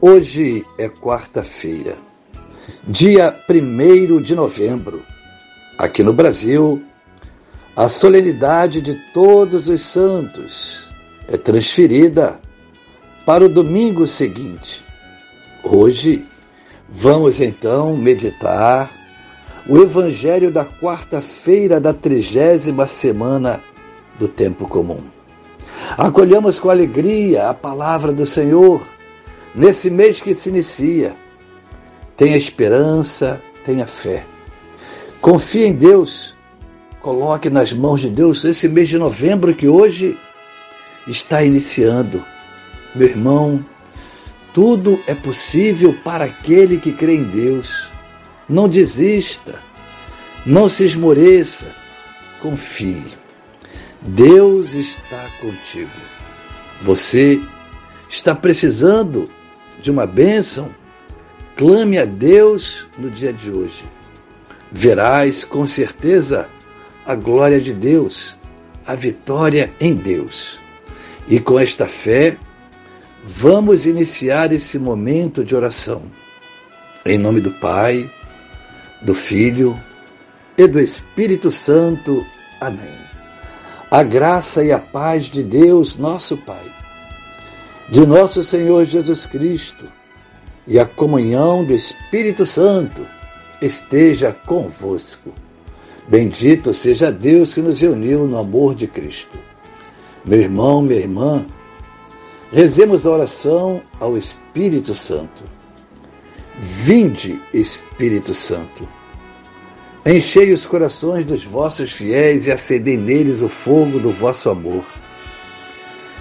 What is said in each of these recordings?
Hoje é quarta-feira, dia 1 de novembro. Aqui no Brasil, a solenidade de Todos os Santos é transferida para o domingo seguinte. Hoje, vamos então meditar o Evangelho da quarta-feira da trigésima semana do Tempo Comum. Acolhamos com alegria a palavra do Senhor nesse mês que se inicia. Tenha esperança, tenha fé. Confie em Deus. Coloque nas mãos de Deus esse mês de novembro que hoje está iniciando. Meu irmão, tudo é possível para aquele que crê em Deus. Não desista, não se esmoreça, confie. Deus está contigo. Você está precisando de uma bênção, clame a Deus no dia de hoje. Verás com certeza a glória de Deus, a vitória em Deus. E com esta fé, vamos iniciar esse momento de oração. Em nome do Pai, do Filho e do Espírito Santo. Amém. A graça e a paz de Deus, nosso Pai de nosso Senhor Jesus Cristo e a comunhão do Espírito Santo esteja convosco. Bendito seja Deus que nos reuniu no amor de Cristo. Meu irmão, minha irmã, rezemos a oração ao Espírito Santo. Vinde, Espírito Santo. Enchei os corações dos vossos fiéis e acendei neles o fogo do vosso amor.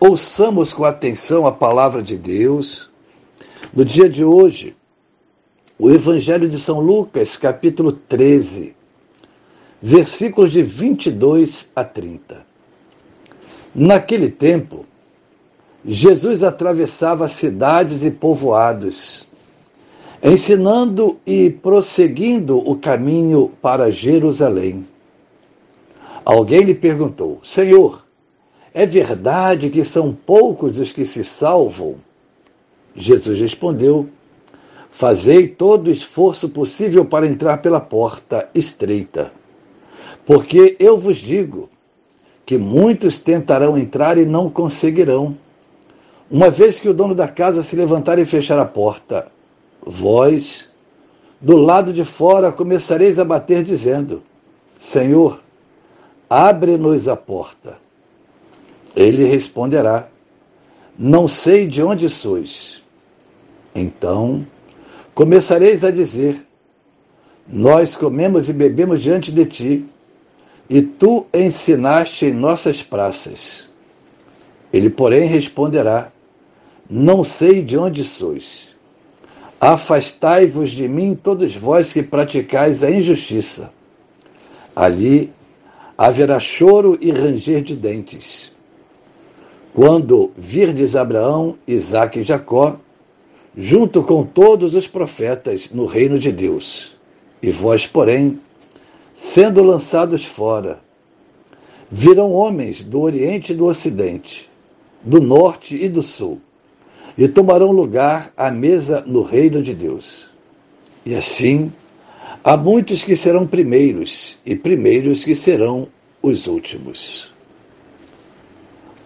Ouçamos com atenção a palavra de Deus. No dia de hoje, o Evangelho de São Lucas, capítulo 13, versículos de 22 a 30. Naquele tempo, Jesus atravessava cidades e povoados, ensinando e prosseguindo o caminho para Jerusalém. Alguém lhe perguntou: Senhor, é verdade que são poucos os que se salvam? Jesus respondeu: Fazei todo o esforço possível para entrar pela porta estreita. Porque eu vos digo que muitos tentarão entrar e não conseguirão. Uma vez que o dono da casa se levantar e fechar a porta, vós, do lado de fora, começareis a bater, dizendo: Senhor, abre-nos a porta. Ele responderá: Não sei de onde sois. Então começareis a dizer: Nós comemos e bebemos diante de ti, e tu ensinaste em nossas praças. Ele, porém, responderá: Não sei de onde sois. Afastai-vos de mim, todos vós que praticais a injustiça. Ali haverá choro e ranger de dentes quando virdes Abraão, Isaque e Jacó, junto com todos os profetas no reino de Deus, e vós, porém, sendo lançados fora, virão homens do Oriente e do Ocidente, do Norte e do Sul, e tomarão lugar à mesa no reino de Deus. E assim, há muitos que serão primeiros, e primeiros que serão os últimos.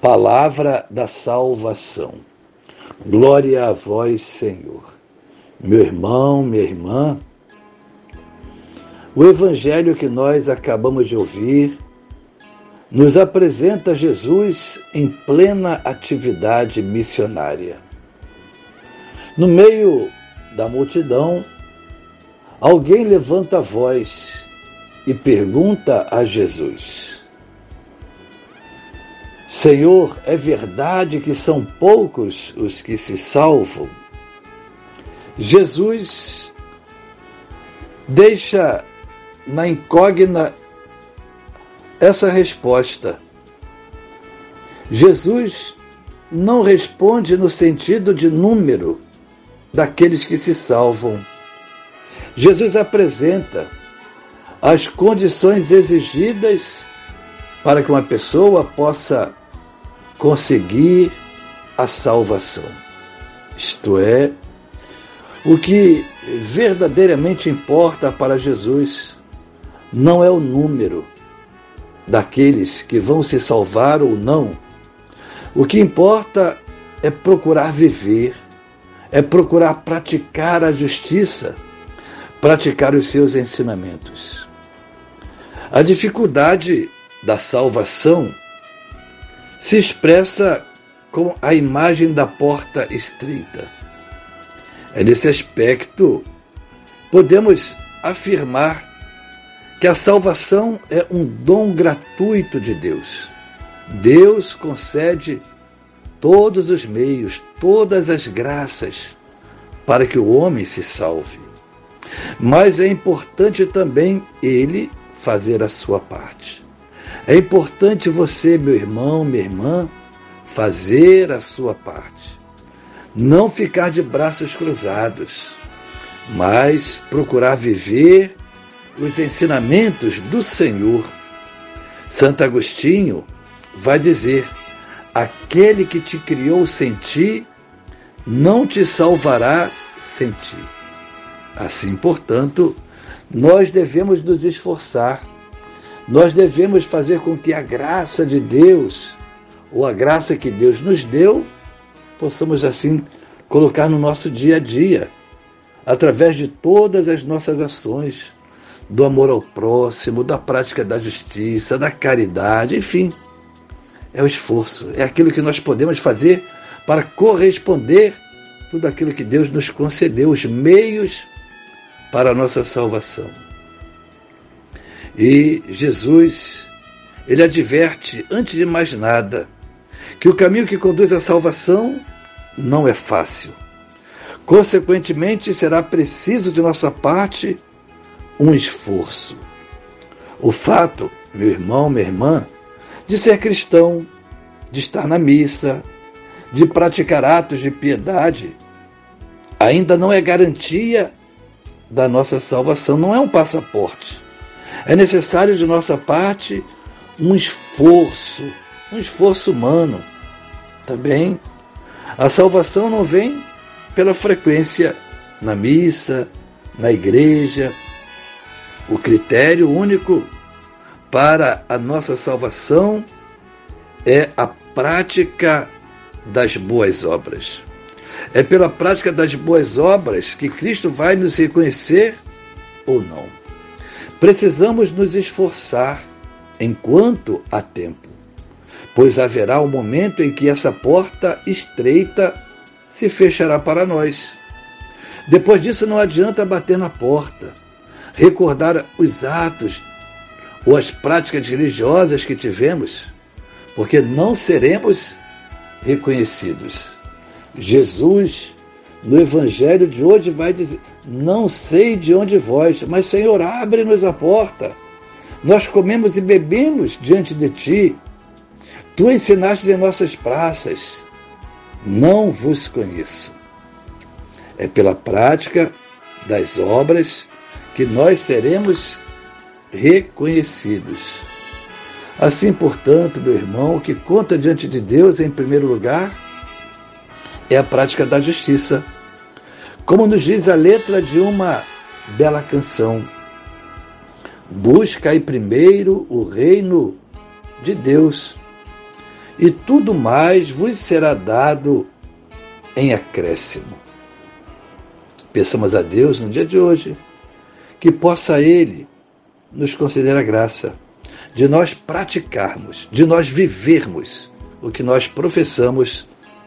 Palavra da salvação. Glória a vós, Senhor. Meu irmão, minha irmã, o evangelho que nós acabamos de ouvir nos apresenta Jesus em plena atividade missionária. No meio da multidão, alguém levanta a voz e pergunta a Jesus: Senhor, é verdade que são poucos os que se salvam? Jesus deixa na incógnita essa resposta. Jesus não responde no sentido de número daqueles que se salvam. Jesus apresenta as condições exigidas para que uma pessoa possa conseguir a salvação. Isto é, o que verdadeiramente importa para Jesus não é o número daqueles que vão se salvar ou não. O que importa é procurar viver, é procurar praticar a justiça, praticar os seus ensinamentos. A dificuldade da salvação se expressa com a imagem da porta estreita. É nesse aspecto podemos afirmar que a salvação é um dom gratuito de Deus. Deus concede todos os meios, todas as graças para que o homem se salve. Mas é importante também ele fazer a sua parte. É importante você, meu irmão, minha irmã, fazer a sua parte. Não ficar de braços cruzados, mas procurar viver os ensinamentos do Senhor. Santo Agostinho vai dizer: aquele que te criou sem ti, não te salvará sem ti. Assim, portanto, nós devemos nos esforçar nós devemos fazer com que a graça de Deus, ou a graça que Deus nos deu, possamos assim colocar no nosso dia a dia, através de todas as nossas ações, do amor ao próximo, da prática da justiça, da caridade, enfim. É o esforço, é aquilo que nós podemos fazer para corresponder tudo aquilo que Deus nos concedeu, os meios para a nossa salvação. E Jesus, ele adverte, antes de mais nada, que o caminho que conduz à salvação não é fácil. Consequentemente, será preciso de nossa parte um esforço. O fato, meu irmão, minha irmã, de ser cristão, de estar na missa, de praticar atos de piedade, ainda não é garantia da nossa salvação, não é um passaporte. É necessário de nossa parte um esforço, um esforço humano. Também a salvação não vem pela frequência na missa, na igreja. O critério único para a nossa salvação é a prática das boas obras. É pela prática das boas obras que Cristo vai nos reconhecer ou não. Precisamos nos esforçar enquanto há tempo, pois haverá um momento em que essa porta estreita se fechará para nós. Depois disso, não adianta bater na porta, recordar os atos ou as práticas religiosas que tivemos, porque não seremos reconhecidos. Jesus no Evangelho de hoje vai dizer: Não sei de onde vós, mas Senhor, abre-nos a porta. Nós comemos e bebemos diante de ti. Tu ensinaste em nossas praças. Não vos conheço. É pela prática das obras que nós seremos reconhecidos. Assim, portanto, meu irmão, o que conta diante de Deus, em primeiro lugar, é a prática da justiça. Como nos diz a letra de uma bela canção. Busca aí primeiro o reino de Deus, e tudo mais vos será dado em acréscimo. Peçamos a Deus no dia de hoje que possa Ele nos conceder a graça de nós praticarmos, de nós vivermos o que nós professamos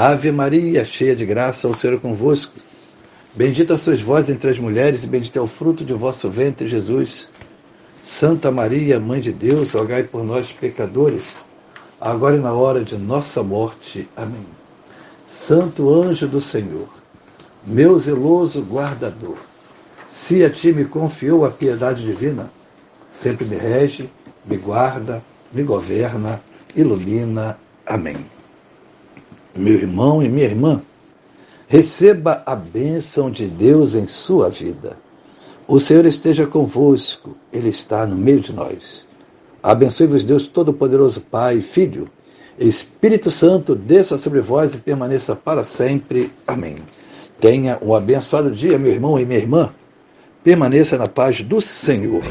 Ave Maria, cheia de graça, o Senhor é convosco. Bendita sois vós entre as mulheres, e bendito é o fruto de vosso ventre, Jesus. Santa Maria, Mãe de Deus, rogai por nós, pecadores, agora e na hora de nossa morte. Amém. Santo anjo do Senhor, meu zeloso guardador, se a ti me confiou a piedade divina, sempre me rege, me guarda, me governa, ilumina. Amém. Meu irmão e minha irmã, receba a bênção de Deus em sua vida. O Senhor esteja convosco, Ele está no meio de nós. Abençoe-vos, Deus Todo-Poderoso, Pai, Filho, Espírito Santo, desça sobre vós e permaneça para sempre. Amém. Tenha um abençoado dia, meu irmão e minha irmã. Permaneça na paz do Senhor.